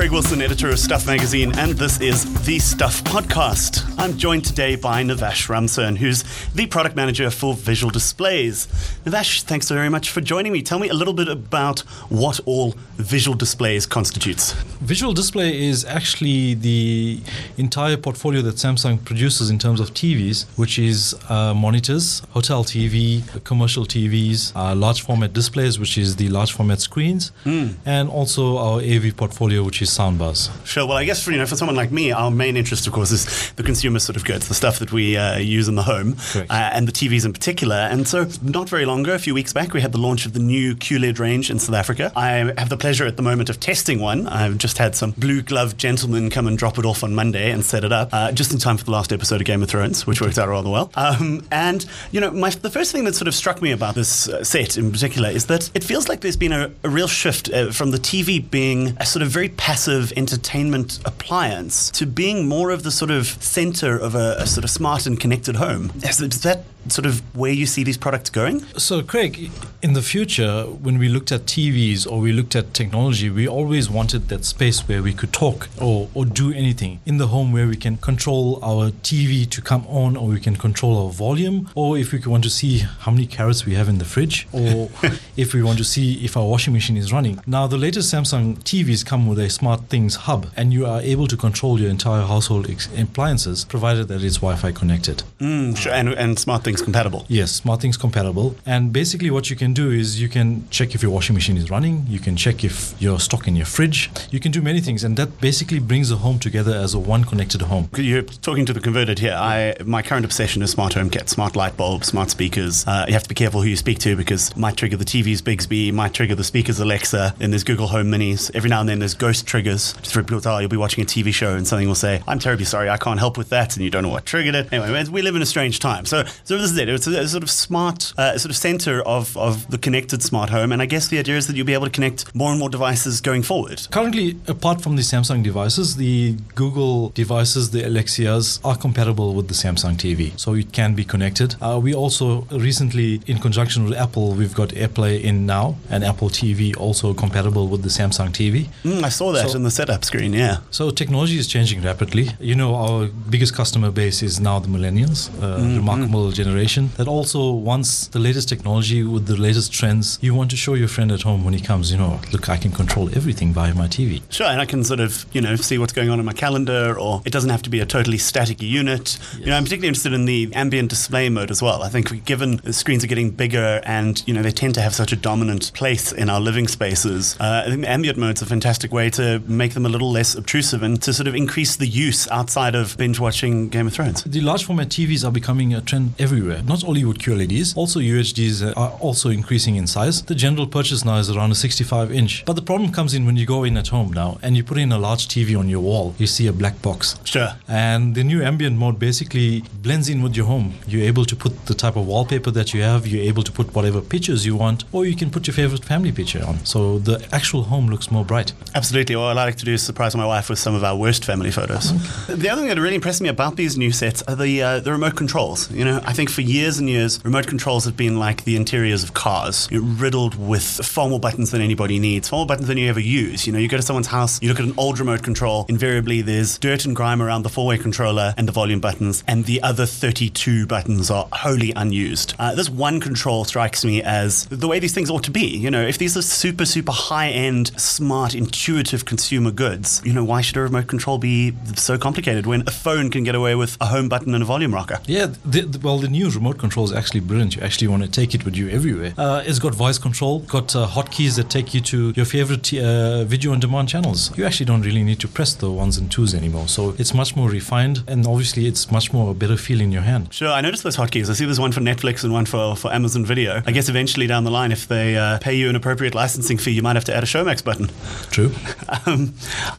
Craig Wilson, editor of Stuff Magazine, and this is the Stuff Podcast. I'm joined today by Navash Ramsern, who's the product manager for visual displays. Navash, thanks very much for joining me. Tell me a little bit about what all visual displays constitutes. Visual display is actually the entire portfolio that Samsung produces in terms of TVs, which is uh, monitors, hotel TV, commercial TVs, uh, large format displays, which is the large format screens, mm. and also our AV portfolio, which is soundbars. Sure. Well, I guess for you know for someone like me, our main interest, of course, is the consumer sort of goods, the stuff that we uh, use in the home, uh, and the TVs in particular. And so, not very long ago, a few weeks back, we had the launch of the new QLED range in South Africa. I have the pleasure at the moment of testing one. I've just had some blue glove gentlemen come and drop it off on Monday and set it up, uh, just in time for the last episode of Game of Thrones, which worked out rather well. Um, and you know, my, the first thing that sort of struck me about this uh, set in particular is that it feels like there's been a, a real shift uh, from the TV being a sort of very passive entertainment appliance to being more of the sort of center of a, a sort of smart and connected home. Is that sort of where you see these products going? So, Craig, in the future, when we looked at TVs or we looked at technology, we always wanted that space where we could talk or, or do anything in the home where we can control our TV to come on or we can control our volume or if we want to see how many carrots we have in the fridge or if we want to see if our washing machine is running. Now, the latest Samsung TVs come with a Smart Things hub and you are able to control your entire household appliances provided that it's Wi Fi connected. Mm, sure. And, and Smart Things compatible. Yes, Smart Things compatible. And basically, what you can do is you can check if your washing machine is running. You can check if you're stock in your fridge. You can do many things, and that basically brings the home together as a one connected home. You're talking to the converted here. I my current obsession is smart home kit, smart light bulbs, smart speakers. Uh, you have to be careful who you speak to because might trigger the TV's Bixby, might trigger the speakers Alexa. Then there's Google Home Minis. Every now and then there's ghost triggers. Just for people, oh, you'll be watching a TV show and something will say, "I'm terribly sorry, I can't help with that," and you don't know what triggered it. Anyway, we live in a strange time. So, so this is it. It's a, a sort of smart, uh, sort of center of, of the connected smart home. And I guess the idea is that you'll be able to connect more and more devices going forward. Currently, apart from the Samsung devices, the Google devices, the Alexias, are compatible with the Samsung TV. So it can be connected. Uh, we also recently, in conjunction with Apple, we've got AirPlay in now, and Apple TV also compatible with the Samsung TV. Mm, I saw that so, in the setup screen, yeah. So technology is changing rapidly. You know, our biggest customer base is now the millennials, uh, mm-hmm. remarkable generation that also wants the latest technology with the latest trends. You want to show your friend at home when he comes, you know, look, I can control everything via my TV. Sure, and I can sort of, you know, see what's going on in my calendar, or it doesn't have to be a totally static unit. Yes. You know, I'm particularly interested in the ambient display mode as well. I think given the screens are getting bigger and, you know, they tend to have such a dominant place in our living spaces, uh, I think the ambient mode's a fantastic way to make them a little less obtrusive and to sort of increase the use outside of binge watching Game of Thrones. The large format TVs are becoming a trend everywhere, not only with QLEDs, also UHDs uh, are also increasing in size. The general purchase now is around a 65 inch. But the problem comes in when you go in at home now and you put in a large TV on your wall, you see a black box. Sure. And the new ambient mode basically blends in with your home. You're able to put the type of wallpaper that you have, you're able to put whatever pictures you want, or you can put your favorite family picture on. So the actual home looks more bright. Absolutely. What I like to do is surprise my wife with some of our worst family photos. Okay. The other thing that really impressed me about these new sets are the uh, the remote controls. You know, I think for years and years, remote controls have been like the interiors of cars, You're riddled with far more buttons than anybody needs, far more buttons than you ever use. You know, you go to someone's house, you look at an old remote control, invariably there's dirt and grime around the four-way controller and the volume buttons, and the other 32 buttons are wholly unused. Uh, this one control strikes me as the way these things ought to be. You know, if these are super, super high-end, smart, intuitive consumer goods, you know, why should a remote control be so complicated when a phone can get away with a home button and a volume rocker? Yeah, the, the, well, the new remote control is actually brilliant. You actually want to take it with you everywhere. Uh, it's got voice control, got uh, hotkeys that take you to your favorite t- uh, video on demand channels. You actually don't really need to press the ones and twos anymore. So it's much more refined and obviously it's much more a better feel in your hand. Sure, I noticed those hotkeys. I see there's one for Netflix and one for, for Amazon Video. I guess eventually down the line, if they uh, pay you an appropriate licensing fee, you might have to add a Showmax button. True. um,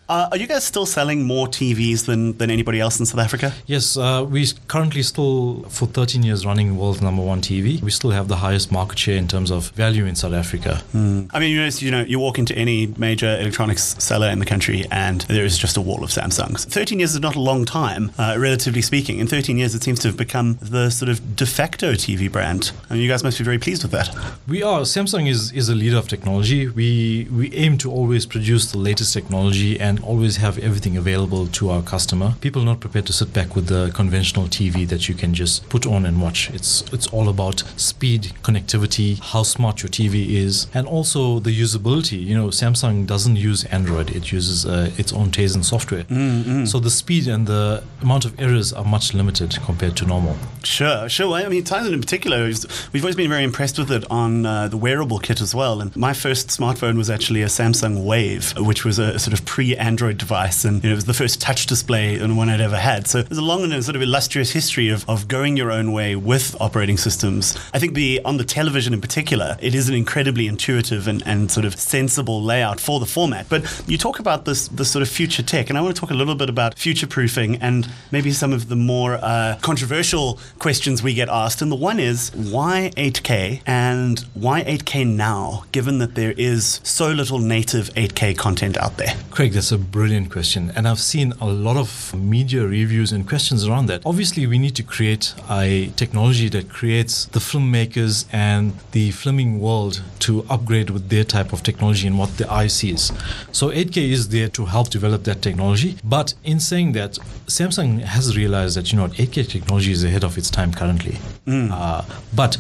uh, are you guys still selling more TVs than, than anybody else in South Africa? Yes, uh, we currently still, for 13 years running world number one TV, we still have the highest market share in terms of value in South Africa. Mm. I mean, you know, you know, you walk into any major electronics seller in the country and there is just a wall of Samsungs. 13 years is not a long time, uh, relatively speaking. In 13 years, it seems to have become the sort of de facto TV brand. I mean, you guys must be very pleased with that. We are. Samsung is, is a leader of technology. We we aim to always produce the latest latest technology and always have everything available to our customer. People are not prepared to sit back with the conventional TV that you can just put on and watch. It's it's all about speed, connectivity, how smart your TV is, and also the usability. You know, Samsung doesn't use Android; it uses uh, its own Tizen software. Mm-hmm. So the speed and the amount of errors are much limited compared to normal. Sure, sure. I mean, Tizen in particular, we've always been very impressed with it on uh, the wearable kit as well. And my first smartphone was actually a Samsung Wave, which was a sort of pre-Android device, and you know, it was the first touch display and one I'd ever had. So there's a long and sort of illustrious history of, of going your own way with operating systems. I think the on the television in particular, it is an incredibly intuitive and, and sort of sensible layout for the format. But you talk about this this sort of future tech, and I want to talk a little bit about future proofing and maybe some of the more uh, controversial questions we get asked. And the one is why 8K and why 8K now, given that there is so little native 8K content out there? Craig, that's a brilliant question. And I've seen a lot of media reviews and questions around that. Obviously, we need to create a technology that creates the filmmakers and the filming world to upgrade with their type of technology and what the eye sees. So 8K is there to help develop that technology. But in saying that, Samsung has realized that you know 8K technology is ahead of its time currently. Mm. Uh, but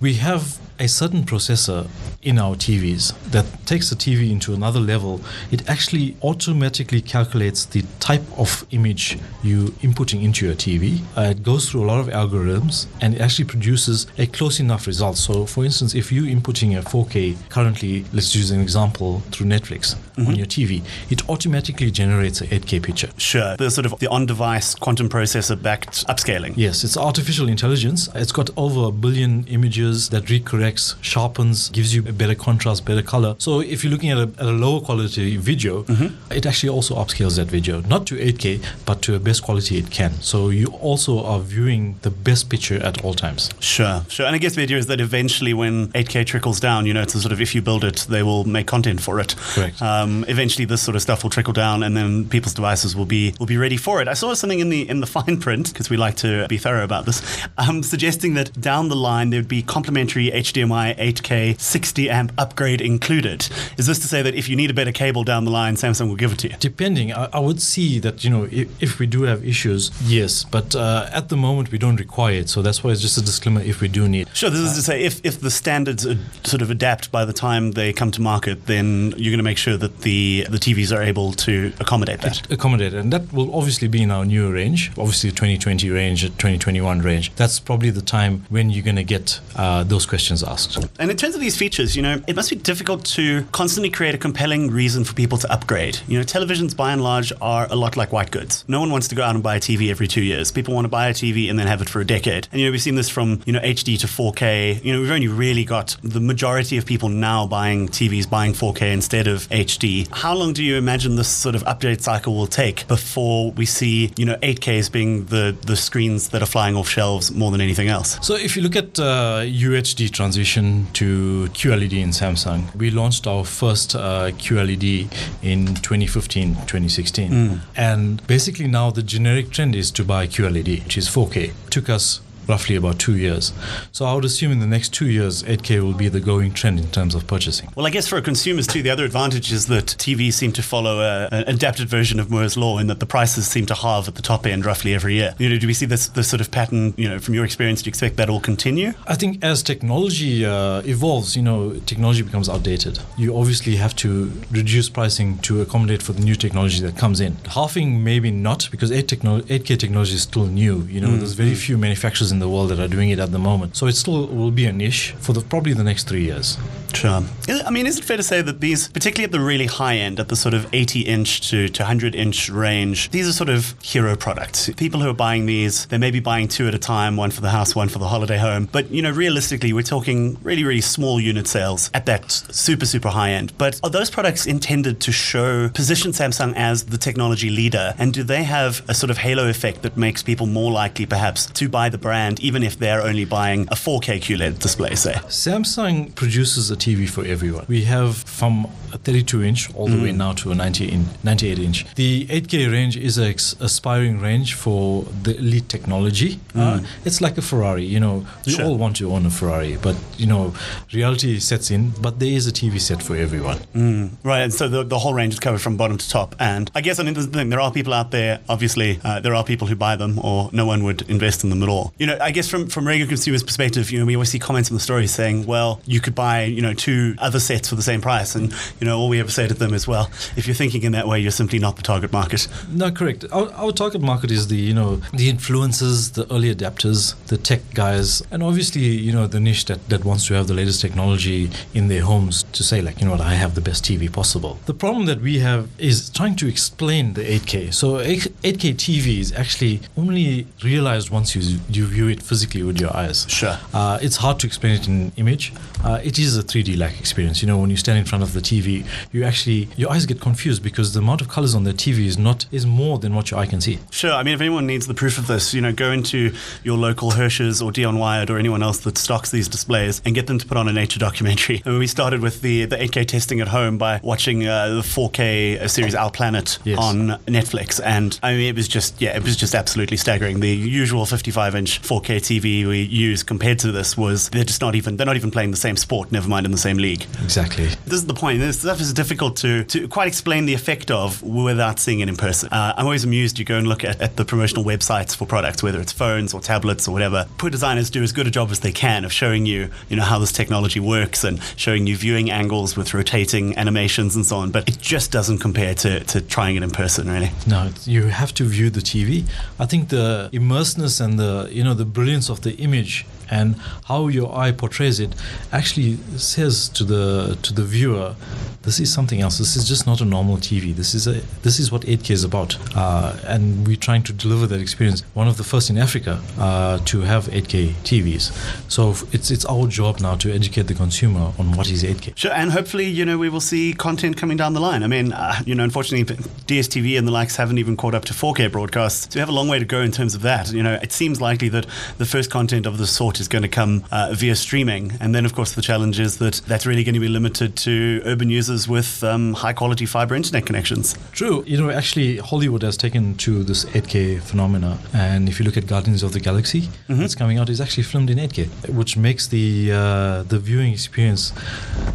we have a certain processor in our TVs that takes the TV into another level. It actually automatically calculates the type of image you inputting into your TV. Uh, it goes through a lot of algorithms and it actually produces a close enough result. So, for instance, if you're inputting a 4K currently, let's use an example through Netflix mm-hmm. on your TV, it automatically generates an 8K picture. Sure, the sort of the on-device quantum processor backed upscaling. Yes, it's artificial intelligence. It's got over a billion images that recorrect sharpens, gives you a better contrast, better color. So if you're looking at a, at a lower quality video, mm-hmm. it actually also upscales that video, not to 8K, but to the best quality it can. So you also are viewing the best picture at all times. Sure, sure. And I guess the idea is that eventually when 8K trickles down, you know, it's a sort of if you build it, they will make content for it. Correct. Um, eventually this sort of stuff will trickle down and then people's devices will be will be ready for it. I saw something in the in the fine print, because we like to be thorough about this, um, suggesting that down the line there would be complementary HD HDMI 8K 60 amp upgrade included. Is this to say that if you need a better cable down the line, Samsung will give it to you? Depending, I, I would see that you know if, if, we do have issues, yes, but uh, at the moment we don't require it, so that's why it's just a disclaimer if we do need. Sure, this is to say if if the standards sort of adapt by the time they come to market, then you're going to make sure that the the TVs are able to accommodate that. Accommodate, and that will obviously be in our newer range, obviously the 2020 range, 2021 range. That's probably the time when you're going to get uh, those questions asked. And in terms of these features, you know, it must be difficult to constantly create a compelling reason for people to upgrade. You know, televisions by and large are a lot like white goods. No one wants to go out and buy a TV every two years. People want to buy a TV and then have it for a decade. And, you know, we've seen this from, you know, HD to 4K. You know, we've only really got the majority of people now buying TVs buying 4K instead of HD. How long do you imagine this sort of update cycle will take before we see, you know, 8Ks being the, the screens that are flying off shelves more than anything else? So if you look at uh, UHD transition to QLED in Samsung. We launched our first uh, QLED in 2015, 2016. Mm. And basically now the generic trend is to buy QLED, which is 4K. It took us roughly about two years. So I would assume in the next two years, 8K will be the going trend in terms of purchasing. Well, I guess for consumers too, the other advantage is that TVs seem to follow a, an adapted version of Moore's law in that the prices seem to halve at the top end roughly every year. You know, do we see this, this sort of pattern, you know, from your experience, do you expect that will continue? I think as technology uh, evolves, you know, technology becomes outdated. You obviously have to reduce pricing to accommodate for the new technology that comes in. Halving maybe not because 8 techno- 8K technology is still new. You know, mm. there's very few manufacturers in in the world that are doing it at the moment. So it still will be a niche for the, probably the next three years. Sure. I mean, is it fair to say that these, particularly at the really high end, at the sort of 80 inch to, to 100 inch range, these are sort of hero products? People who are buying these, they may be buying two at a time, one for the house, one for the holiday home. But, you know, realistically, we're talking really, really small unit sales at that super, super high end. But are those products intended to show, position Samsung as the technology leader? And do they have a sort of halo effect that makes people more likely, perhaps, to buy the brand, even if they're only buying a 4K QLED display, say? Samsung produces a TV for everyone. We have from a 32 inch all the mm. way now to a 90 in, 98 inch. The 8K range is an aspiring range for the elite technology. Mm. Uh, it's like a Ferrari, you know. We sure. all want to own a Ferrari, but you know, reality sets in. But there is a TV set for everyone. Mm. Right, and so the, the whole range is covered from bottom to top. And I guess I mean, the thing, there are people out there. Obviously, uh, there are people who buy them, or no one would invest in them at all. You know, I guess from from regular consumers' perspective, you know, we always see comments in the story saying, "Well, you could buy, you know, two other sets for the same price," and you know, all we ever say to them is, "Well, if you're thinking in that way, you're simply not the target market." No, correct. Our, our target market is the you know the influencers, the early adapters, the tech guys, and obviously you know the niche that that wants to have the latest technology in their homes to say like, you know what, I have the best TV possible. The problem that we have is trying to explain the 8K. So 8K TV is actually only realized once you you view it physically with your eyes. Sure. Uh, it's hard to explain it in image. Uh, it is a 3D like experience. You know, when you stand in front of the TV, you actually your eyes get confused because the amount of colors on the TV is not is more than what your eye can see. Sure. I mean, if anyone needs the proof of this, you know, go into your local Hirsch's or Dion Wired or anyone else that stocks these displays and get them to put on a nature documentary. I mean, we started with the the 8K testing at home by watching uh, the 4K series Our Planet yes. on Netflix, and I mean, it was just yeah, it was just absolutely staggering. The usual 55 inch 4K TV we use compared to this was they're just not even they're not even playing the same sport. Never mind in the same league. Exactly. This is the point. This stuff is difficult to to quite explain the effect of without seeing it in person. Uh, I'm always amused. You go and look at, at the promotional websites for products, whether it's phones or tablets or whatever. Poor designers do as good a job as they can of showing you you know how this technology works and showing you viewing angles with rotating animations and so on. But it just doesn't compare to, to trying it in person, really. No, you have to view the TV. I think the immersiveness and the you know the brilliance of the image and how your eye portrays it actually says to the to the viewer this is something else. This is just not a normal TV this is a this is what 8K is about. Uh, and we're trying to deliver that experience. One of the first in Africa uh, to have 8K TVs so it's it's our job now to educate the consumer on what is 8K sure and hopefully you know we will see content coming down the line. I mean uh, you know unfortunately DSTV and the likes haven't even caught up to 4K broadcasts. So we have a long way to go in terms of that. You know it seems likely that the first content of the sort is going to come uh, via streaming. And then, of course, the challenge is that that's really going to be limited to urban users with um, high quality fiber internet connections. True. You know, actually, Hollywood has taken to this 8K phenomena. And if you look at Guardians of the Galaxy, mm-hmm. that's coming out, is actually filmed in 8K, which makes the uh, the viewing experience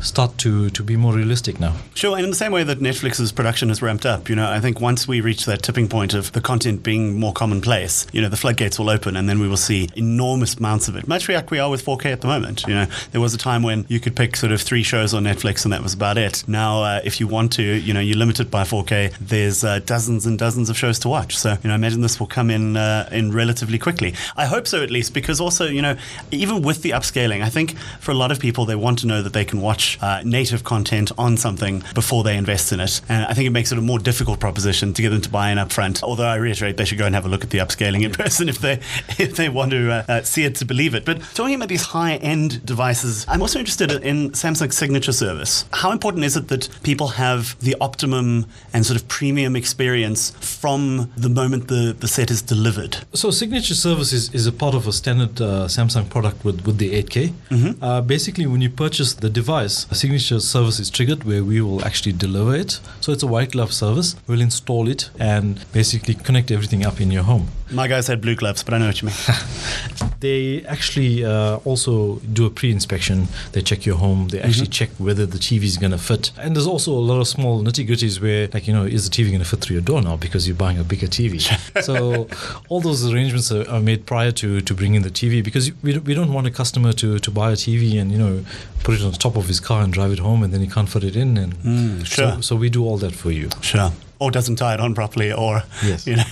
start to, to be more realistic now. Sure. And in the same way that Netflix's production has ramped up, you know, I think once we reach that tipping point of the content being more commonplace, you know, the floodgates will open and then we will see enormous amounts of it. Much like we are with 4K at the moment. You know, there was a time when you could pick sort of three shows on Netflix and that was about it. Now, uh, if you want to, you know, you're limited by 4K. There's uh, dozens and dozens of shows to watch. So, you know, I imagine this will come in uh, in relatively quickly. I hope so, at least, because also, you know, even with the upscaling, I think for a lot of people, they want to know that they can watch uh, native content on something before they invest in it. And I think it makes it a more difficult proposition to get them to buy in upfront. Although I reiterate, they should go and have a look at the upscaling in person if they if they want to uh, uh, see it to believe it. But talking about these high end devices, I'm also interested in Samsung's signature service. How important is it that people have the optimum and sort of premium experience from the moment the, the set is delivered? So, signature service is, is a part of a standard uh, Samsung product with, with the 8K. Mm-hmm. Uh, basically, when you purchase the device, a signature service is triggered where we will actually deliver it. So, it's a white glove service. We'll install it and basically connect everything up in your home. My guys had blue gloves, but I know what you mean. they actually uh, also do a pre-inspection. They check your home. They actually mm-hmm. check whether the TV is going to fit. And there's also a lot of small nitty gritties where, like, you know, is the TV going to fit through your door now because you're buying a bigger TV? so all those arrangements are, are, made prior to, to bringing the TV because we, we don't want a customer to, to buy a TV and, you know, put it on top of his car and drive it home and then he can't fit it in. And mm, sure. so, so we do all that for you. Sure or doesn't tie it on properly, or yes. you know,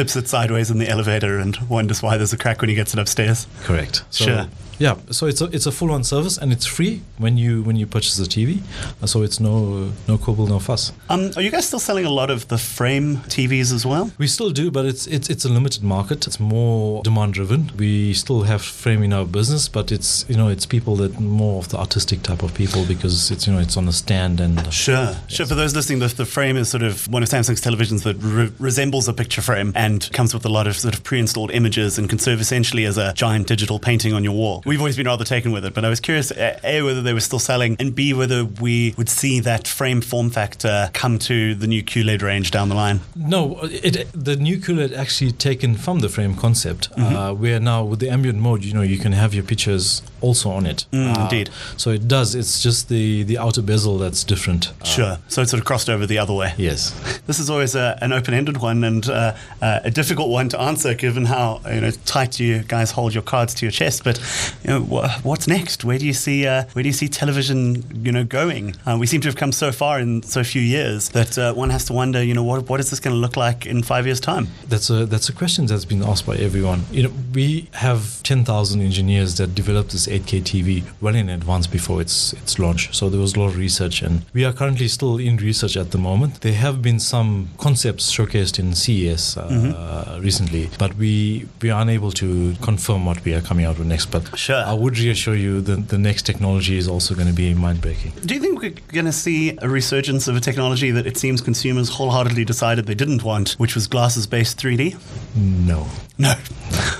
tips it sideways in the elevator and wonders why there's a crack when he gets it upstairs. Correct. So, sure. Yeah, so it's a it's a full on service and it's free when you when you purchase the TV. Uh, so it's no no quibble, no fuss. Um, are you guys still selling a lot of the frame TVs as well? We still do, but it's it's it's a limited market. It's more demand driven. We still have frame in our business, but it's you know it's people that more of the artistic type of people because it's you know it's on a stand and sure sure. For those listening, the, the frame is sort of one of Samsung's televisions that re- resembles a picture frame and comes with a lot of sort of pre-installed images and can serve essentially as a giant digital painting on your wall we've always been rather taken with it. But I was curious, A, whether they were still selling, and B, whether we would see that frame form factor come to the new QLED range down the line. No, it, the new QLED actually taken from the frame concept, mm-hmm. uh, where now with the ambient mode, you know, you can have your pictures also on it. Mm, uh, indeed. So it does. It's just the, the outer bezel that's different. Uh, sure. So it's sort of crossed over the other way. Yes. This is always a, an open-ended one and uh, uh, a difficult one to answer, given how you know tight you guys hold your cards to your chest. But you know, wh- what's next? Where do you see uh, where do you see television? You know, going? Uh, we seem to have come so far in so few years that uh, one has to wonder. You know, what what is this going to look like in five years' time? That's a that's a question that's been asked by everyone. You know, we have ten thousand engineers that developed this 8K TV well in advance before its its launch. So there was a lot of research, and we are currently still in research at the moment. There have been some concepts showcased in CES uh, mm-hmm. recently, but we we are unable to confirm what we are coming out with next. But sure. I would reassure you that the next technology is also going to be mind breaking. Do you think we're going to see a resurgence of a technology that it seems consumers wholeheartedly decided they didn't want, which was glasses based 3D? No. No.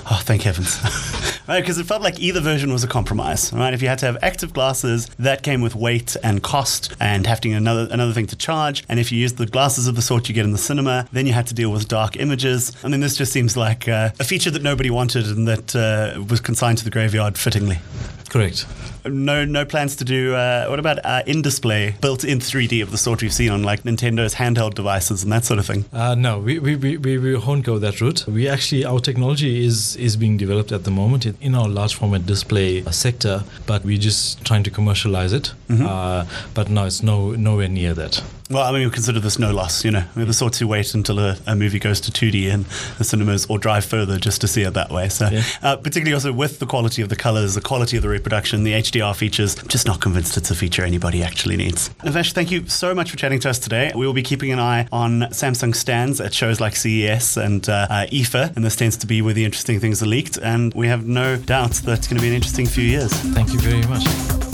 Oh, thank heavens. right, because it felt like either version was a compromise. Right, if you had to have active glasses, that came with weight and cost, and having another another thing to charge. And if you used the glasses of the sort you get in the cinema, then you had to deal with dark images. I mean, this just seems like uh, a feature that nobody wanted and that uh, was consigned to the graveyard fittingly. Correct. No, no plans to do. Uh, what about uh, in display, built in 3D of the sort we've seen on like Nintendo's handheld devices and that sort of thing? Uh, no, we, we, we, we won't go that route. We actually our technology is is being developed at the moment in our large format display sector, but we're just trying to commercialize it. Mm-hmm. Uh, but no, it's no nowhere near that. Well, I mean, we consider this no loss. You know, we're the sorts who wait until a, a, movie goes to 2D in the cinemas or drive further just to see it that way. So, yeah. uh, particularly also with the quality of the colors, the quality of the reproduction, the HDR features, I'm just not convinced it's a feature anybody actually needs. Navesh, thank you so much for chatting to us today. We will be keeping an eye on Samsung stands at shows like CES and uh, uh, IFA, and this tends to be where the interesting things are leaked. And we have no doubt that it's going to be an interesting few years. Thank you very much.